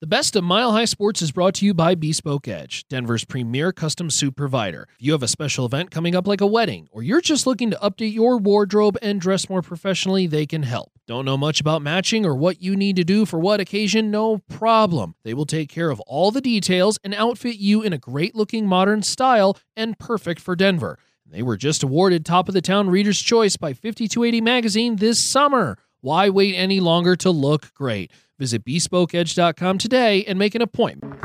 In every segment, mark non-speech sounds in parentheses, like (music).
The best of Mile High Sports is brought to you by Bespoke Edge, Denver's premier custom suit provider. If you have a special event coming up like a wedding, or you're just looking to update your wardrobe and dress more professionally, they can help. Don't know much about matching or what you need to do for what occasion? No problem. They will take care of all the details and outfit you in a great looking modern style and perfect for Denver. They were just awarded Top of the Town Reader's Choice by 5280 Magazine this summer. Why wait any longer to look great? Visit bespokeedge.com today and make an appointment.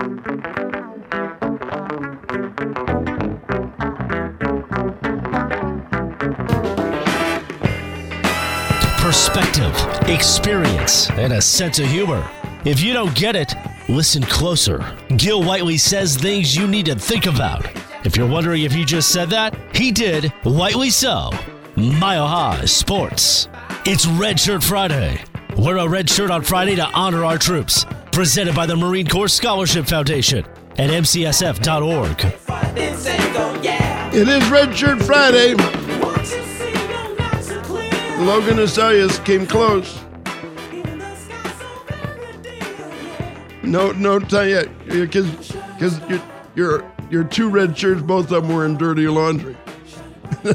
Perspective, experience, and a sense of humor. If you don't get it, listen closer. Gil Whiteley says things you need to think about. If you're wondering if he just said that, he did, Whiteley so. Mile High Sports. It's Redshirt Friday. Wear a red shirt on Friday to honor our troops. Presented by the Marine Corps Scholarship Foundation and MCSF.org. It is Red Shirt Friday. Logan Asalius came close. No, no, you, because because your your your two red shirts, both of them were in dirty laundry. (laughs)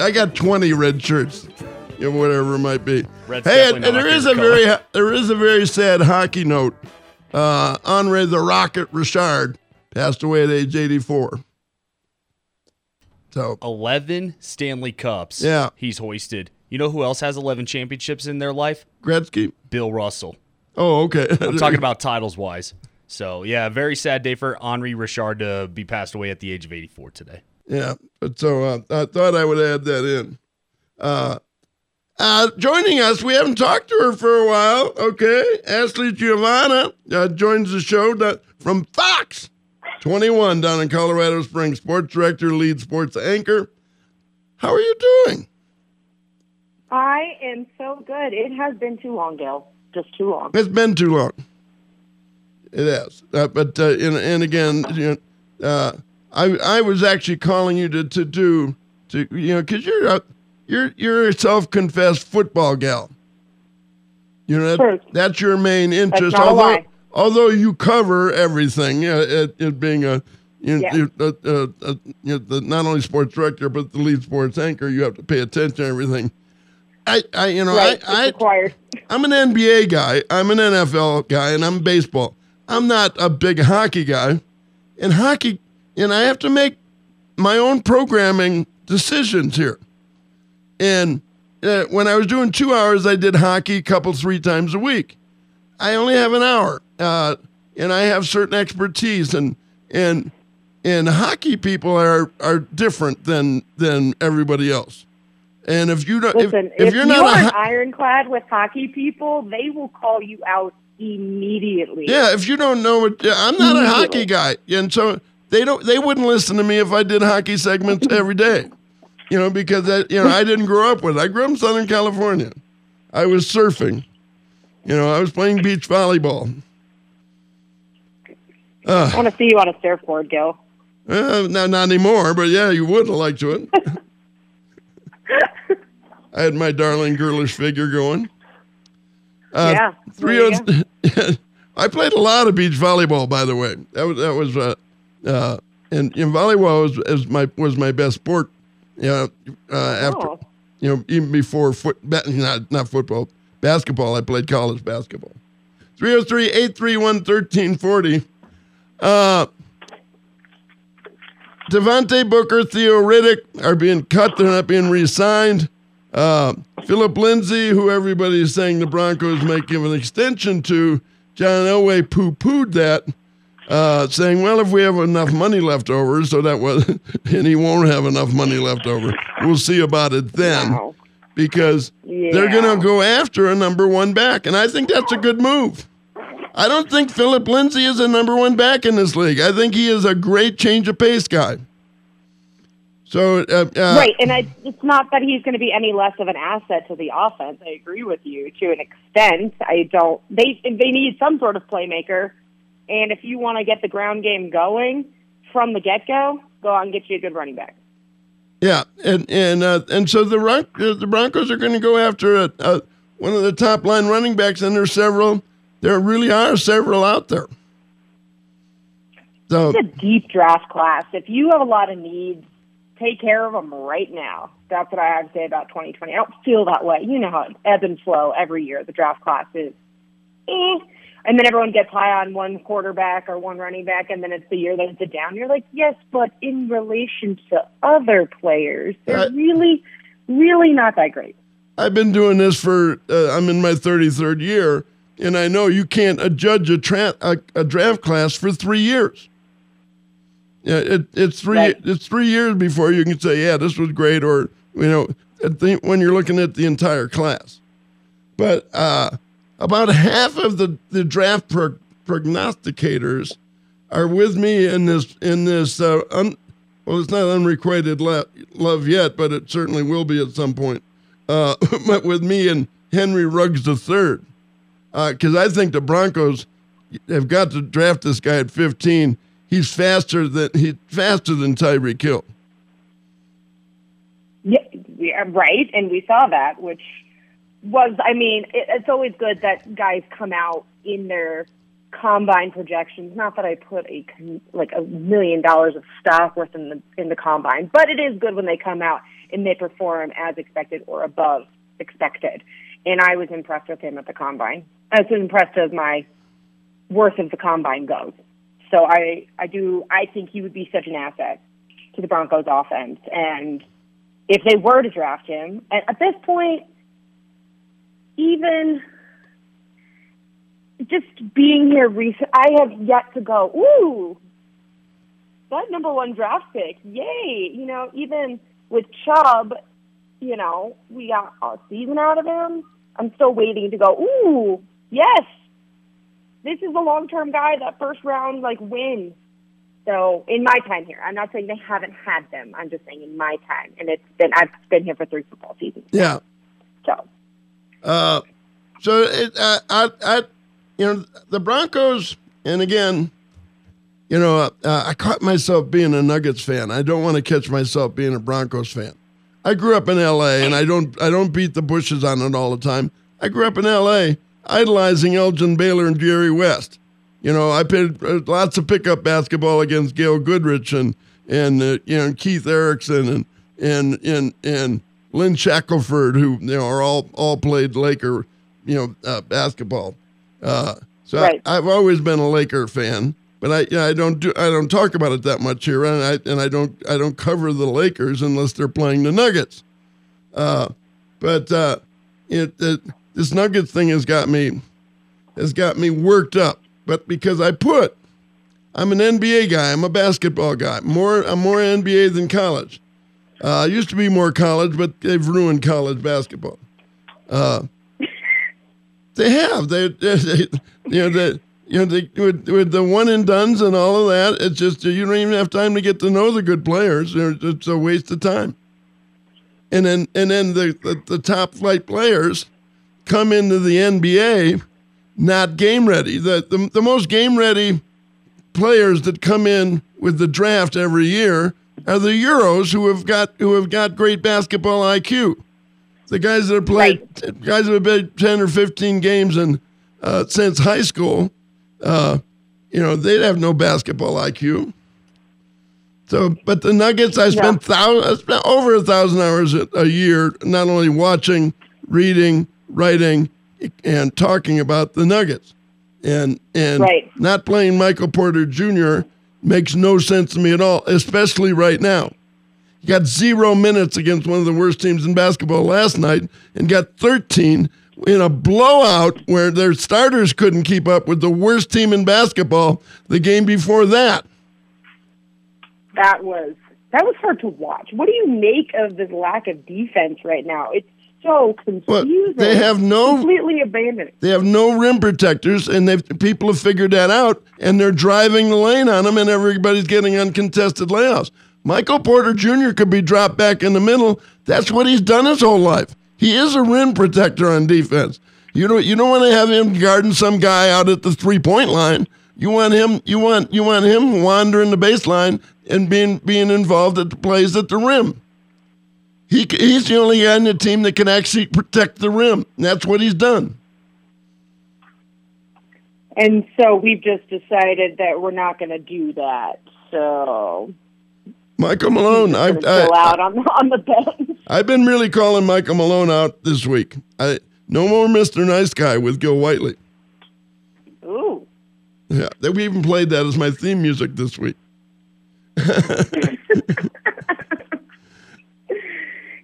I got twenty red shirts, (laughs) you know, whatever it might be. Red's hey, and, and there is a favorite very there is a very sad hockey note. Uh, Henri the Rocket Richard passed away at age eighty four. So 11 Stanley Cups Yeah. he's hoisted. You know who else has 11 championships in their life? Gretzky. Bill Russell. Oh, okay. I'm (laughs) talking about titles wise. So, yeah, very sad day for Henri Richard to be passed away at the age of 84 today. Yeah, but so uh, I thought I would add that in. Uh, uh, joining us, we haven't talked to her for a while. Okay, Ashley Giovanna uh, joins the show that, from Fox 21 down in Colorado Springs. Sports director, lead sports anchor. How are you doing? I am so good. It has been too long, Gail. Just too long. It's been too long. It has, uh, but uh, and, and again, you know, uh, I I was actually calling you to, to do to you know because you're a, you're you're a self-confessed football gal. You know that, that's your main interest. although although you cover everything, yeah, it, it being a you Yeah. you- uh, uh, uh, you know, the, not only sports director but the lead sports anchor, you have to pay attention to everything. I, I you know Right. I, I. I'm an NBA guy. I'm an NFL guy, and I'm baseball. I'm not a big hockey guy. And hockey, and I have to make my own programming decisions here. And uh, when I was doing two hours, I did hockey a couple, three times a week. I only have an hour, uh, and I have certain expertise, and and and hockey people are are different than than everybody else. And if you don't, if, Listen, if, if, you're you not ho- ironclad with hockey people, they will call you out immediately. Yeah, if you don't know what I'm not a hockey guy, and so they don't they wouldn't listen to me if I did hockey segments every day. You know, because that you know I didn't grow up with. it. I grew up in Southern California. I was surfing. You know, I was playing beach volleyball. I want to see you on a surfboard, Gil. Uh, not not anymore, but yeah, you would have liked to it. (laughs) I had my darling girlish figure going. Uh, Yeah, three oh- (laughs) I played a lot of beach volleyball, by the way. That was that was uh, uh, and, and volleyball was, was my was my best sport. You know, uh, after Oh. you know even before foot, not not football basketball. I played college basketball. 303-831-1340. Uh, Devontae Booker, Theo Riddick are being cut. They're not being re-signed. Uh, Phillip Lindsay, who everybody is saying the Broncos might give an extension to, John Elway poo-pooed that, uh, saying, "Well, if we have enough money left over, so that was, (laughs) and he won't have enough money left over. We'll see about it then, Wow. because they're going to go after a number one back, and I think that's a good move. I don't think Phillip Lindsay is a number one back in this league. I think he is a great change of pace guy. So uh, uh, right, and I, it's not that he's going to be any less of an asset to the offense. I agree with you to an extent. I don't. They they need some sort of playmaker, and if you want to get the ground game going from the get go, go out and get you a good running back. Yeah, and and uh, and so the Ron- uh, the Broncos are going to go after a, a, one of the top line running backs, and there's several. There really are several out there. So it's a deep draft class. If you have a lot of needs take care of them right now. That's what I have to say about 2020. I don't feel that way. You know how it ebb and flow every year. The draft class is, eh. And then everyone gets high on one quarterback or one running back, and then it's the year that it's a down. You're like, yes, but in relation to other players, they're uh, really, really not that great. I've been doing this for. Uh, I'm in my 33rd year, and I know you can't judge a, tra- a, a draft class for three years. Yeah, it, it's three right. it's three years before you can say, yeah, this was great, or you know, the, when you're looking at the entire class. But uh, about half of the the draft pro- prognosticators are with me in this in this. Uh, un, well, it's not unrequited le- love yet, but it certainly will be at some point. Uh, (laughs) but with me and Henry Ruggs III, because uh, I think the Broncos have got to draft this guy at 15 he's faster than he faster than Tyreek Hill. Yeah, yeah, right. And we saw that, which was, I mean, it, it's always good that guys come out in their combine projections. Not that I put a like a million dollars of stock worth in the in the combine, but it is good when they come out and they perform as expected or above expected. And I was impressed with him at the combine. As impressed as my worth of the combine goes. So I, I do, I think he would be such an asset to the Broncos offense. And if they were to draft him, at, at this point, even just being here recent, I have yet to go, ooh, that number one draft pick, yay. You know, even with Chubb, you know, we got a season out of him. I'm still waiting to go, ooh, yes, this is a long term guy that first round like wins. So in my time here, I'm not saying they haven't had them. I'm just saying in my time, and it's been I've been here for three football seasons. Yeah. So. Uh, so it, uh, I, I, you know, the Broncos, and again, you know, uh, I caught myself being a Nuggets fan. I don't want to catch myself being a Broncos fan. I grew up in L.A. and I don't I don't beat the bushes on it all the time. I grew up in L.A idolizing Elgin Baylor and Jerry West. You know, I played uh, lots of pickup basketball against Gail Goodrich and and uh, you know Keith Erickson and and and and Lynn Shackelford, who you know are all all played Laker, you know, uh, basketball. Uh, so right. I, have always been a Laker fan, but I you know, I don't do I don't talk about it that much here, and I and I don't I don't cover the Lakers unless they're playing the Nuggets. Uh, but uh, it, it this Nuggets thing has got me has got me worked up. But because I put, I'm an NBA guy. I'm a basketball guy. More I'm more NBA than college. Uh, used to be more college, but they've ruined college basketball. Uh, they have. They, they, (laughs) they you know, they, you know, they, with, with the one and dones and all of that, it's just you don't even have time to get to know the good players. It's a waste of time. And then and then the, the, the top flight players come into the NBA not game ready. The, the, the most game ready players that come in with the draft every year are the Euros who have got who have got great basketball IQ. The guys that have played right. guys that have played ten or fifteen games in uh, since high school, uh, you know, they'd have no basketball IQ. So, but the Nuggets, I spent, yeah. thousand, I spent over a thousand hours a, a year, not only watching, reading, writing and talking about the Nuggets. And and right. not playing Michael Porter Jr. makes no sense to me at all, especially right now. He got zero minutes against one of the worst teams in basketball last night and got 13 in a blowout where their starters couldn't keep up with the worst team in basketball the game before that. That was that was hard to watch. What do you make of this lack of defense right now? It's so confusing. they have no- completely abandoned. They have no rim protectors, and they've people have figured that out, and they're driving the lane on them, and everybody's getting uncontested layouts. Michael Porter Jr. could be dropped back in the middle. That's what he's done his whole life. He is a rim protector on defense. You don't you don't want to have him guarding some guy out at the three point line. You want him you want you want him wandering the baseline and being being involved at the plays at the rim. He he's the only guy in the team that can actually protect the rim. That's what he's done. And so we've just decided that we're not going to do that. So Michael Malone, I, I out on, on the bench. (laughs) I've been really calling Michael Malone out this week. I no more Mr. Nice Guy with Gil Whiteley. Ooh. Yeah, that we even played that as my theme music this week. (laughs) (laughs)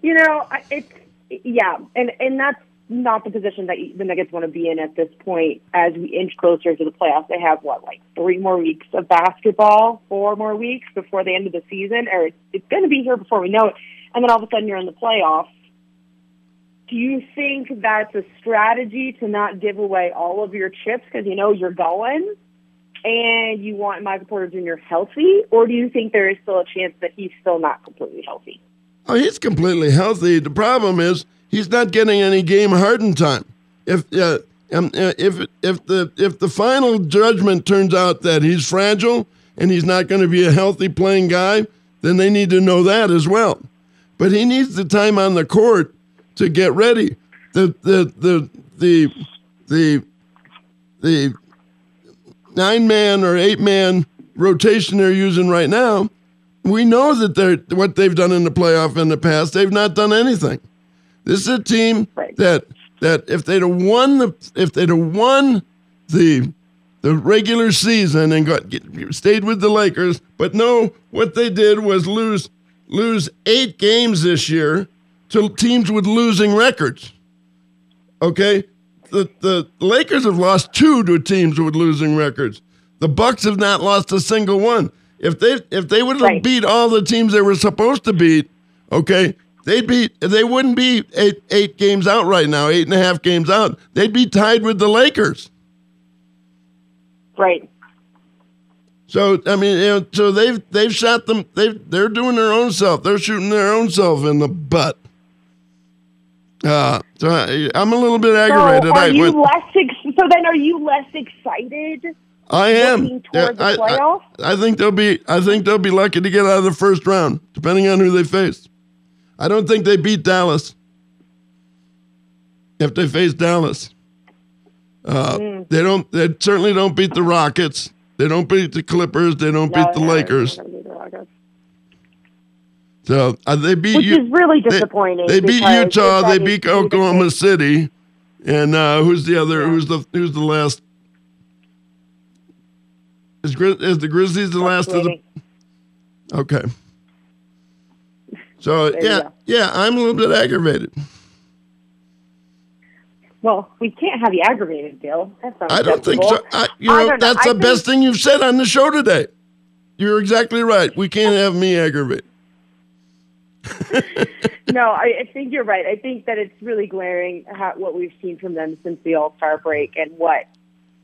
You know, it's yeah, and and that's not the position that the Nuggets want to be in at this point. As we inch closer to the playoffs, they have what like three more weeks of basketball, four more weeks before the end of the season, or it's, going to be here before we know it. And then all of a sudden, you're in the playoffs. Do you think that's a strategy to not give away all of your chips because you know you're going? And you want Michael Porter Jr. healthy, or do you think there is still a chance that he's still not completely healthy? Oh, he's completely healthy. The problem is he's not getting any game hardened time. If uh, um, uh, if if the if the final judgment turns out that he's fragile and he's not going to be a healthy playing guy, then they need to know that as well. But he needs the time on the court to get ready. The the the the the the nine man or eight man rotation they're using right now we know that they're what they've done in the playoff in the past. They've not done anything. This is a team that that if they'd have won the if they'd have won the the regular season and got get, stayed with the Lakers, but no, what they did was lose lose eight games this year to teams with losing records. Okay, the the Lakers have lost two to teams with losing records. The Bucks have not lost a single one. If they if they would have beat all the teams they were supposed to beat, okay, they'd be they wouldn't be eight eight games out right now, eight and a half games out. They'd be tied with the Lakers. Right. So I mean, you know, so they've they've shot them. They they're doing their own self. They're shooting their own self in the butt. Uh, so I, I'm a little bit aggravated. So are I, you with- less ex- so then are you less excited? I am. the I, I- I think they'll be. I think they'll be lucky to get out of the first round, depending on who they face. I don't think they beat Dallas. If they face Dallas, uh, Hmm. they don't. They certainly don't beat the Rockets. They don't beat the Clippers. They don't beat the Lakers. Beat the So uh, they beat Which you. is really they- disappointing They, beat Utah. They beat Oklahoma City, and uh, who's the other? Who's the Who's the last? Is, is the Grizzlies the last of the? Okay. So There yeah, yeah, I'm a little bit aggravated. Well, we can't have you aggravated, Bill. That's I don't think so. I, you know, know. that's I the best think- thing you've said on the show today. You're exactly right. We can't have me aggravated. (laughs) no, I, I think you're right. I think that it's really glaring how, what we've seen from them since the All Star break and what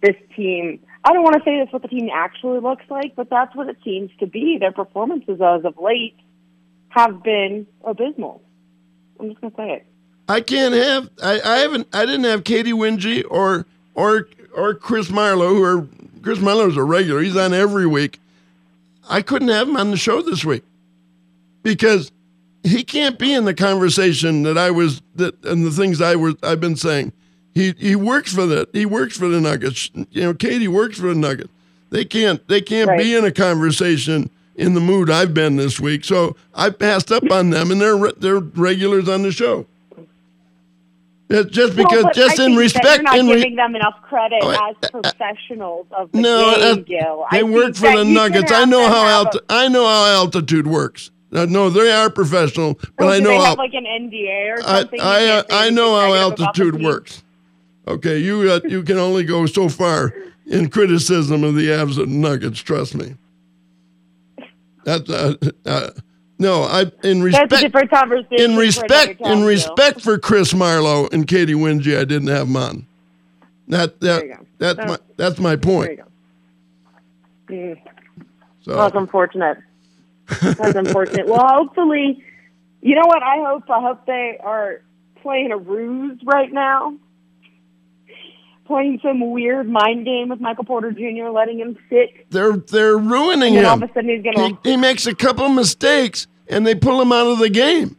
this team. I don't want to say that's what the team actually looks like, but that's what it seems to be. Their performances as of late have been abysmal. I'm just gonna say it. I can't have. I, I haven't. I didn't have Katy Winge or or or Chris Marlowe, who are Chris Marlowe's a regular. He's on every week. I couldn't have him on the show this week because he can't be in the conversation that I was that and the things I was I've been saying. He he works for the he works for the Nuggets. You know, Katy works for the Nuggets. They can't they can't be in a conversation in the mood I've been this week. So I passed up on them, and they're they're regulars on the show. Just because but just I in respect you're not in re- giving them enough credit Oh, as professionals of the no, game, Gil. they I work for the Nuggets. I know how have alti- I know how altitude works. Uh, no, they are professional, but I know they how have like an NDA or I something? I, uh, I know how altitude works. Okay, you uh, you can only go so far in criticism of the Avs and Nuggets. Trust me. That's uh, uh, No, I in respect. That's a different conversation. in for respect in respect for Chris Marlowe and Katy Winge, I didn't have them on. That that that's Oh. my that's my point. Mm. So Well, that's unfortunate. That's unfortunate. Well, hopefully, you know what? I hope I hope they are playing a ruse right now, playing some weird mind game with Michael Porter Jr., letting him sit. they're they're ruining And then all him. of a sudden he's gonna- He, he makes a couple mistakes and they pull him out of the game.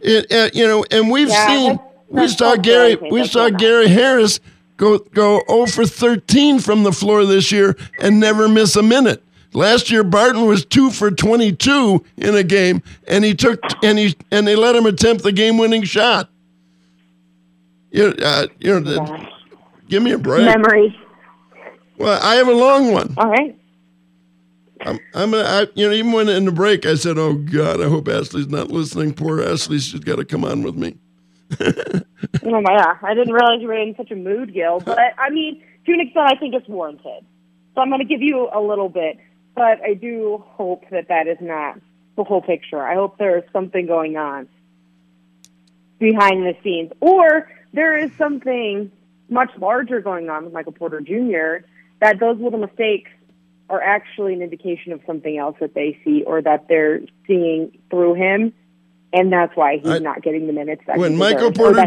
It, uh, you know, and we've Yeah, seen that's- we that's saw. Gary we That's saw Gary Harris go go 0 for 13 from the floor this year and never miss a minute. Last year Barton was 2 for 22 in a game and he took and he and they let him attempt the game-winning shot. You, uh, you know, the- give me a break. Memories. Well, I have a long one. All right. I'm, I'm gonna, I, you know, even when in the break, I said, "Oh God, I hope Ashley's not listening. Poor Ashley, she's got to come on with me." (laughs) Oh my god, I didn't realize you were in such a mood, Gil. But I mean, to an extent, I think it's warranted. So I'm going to give you a little bit, but I do hope that that is not the whole picture. I hope there is something going on behind the scenes, or there is something much larger going on with Michael Porter Jr. That those little mistakes are actually an indication of something else that they see, or that they're seeing through him. And that's why he's I- not getting the minutes that When he Michael deserves, Porter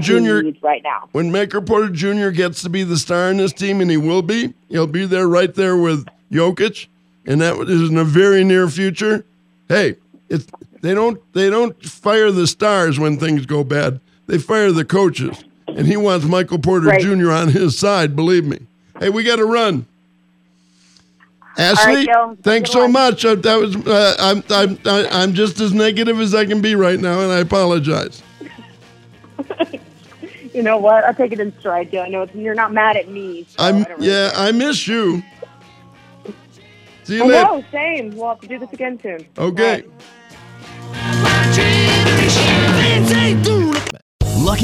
Jr. right now. When Michael Porter Jr. gets to be the star in this team, and he will be, he'll be there right there with Jokic, and that is in a very near future. Hey, it's they don't they don't fire the stars when things go bad. They fire the coaches, and he wants Michael Porter Right. Jr. on his side. Believe me. Hey, we got to run. Ashley, Gil. thanks so much. Uh, that was uh, I'm I'm I- I'm just as negative as I can be right now, and I apologize. (laughs) You know what? I'll take it in stride, Joe. I know you're not mad at me. So I I'm don't yeah, care. I miss you. See you I later. know, same. We'll have to do this again soon. Okay.